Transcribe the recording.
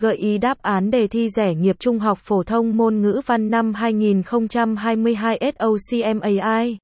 Gợi ý đáp án đề thi rẻ nghiệp trung học phổ thông môn ngữ văn năm 2022 SOCMAI.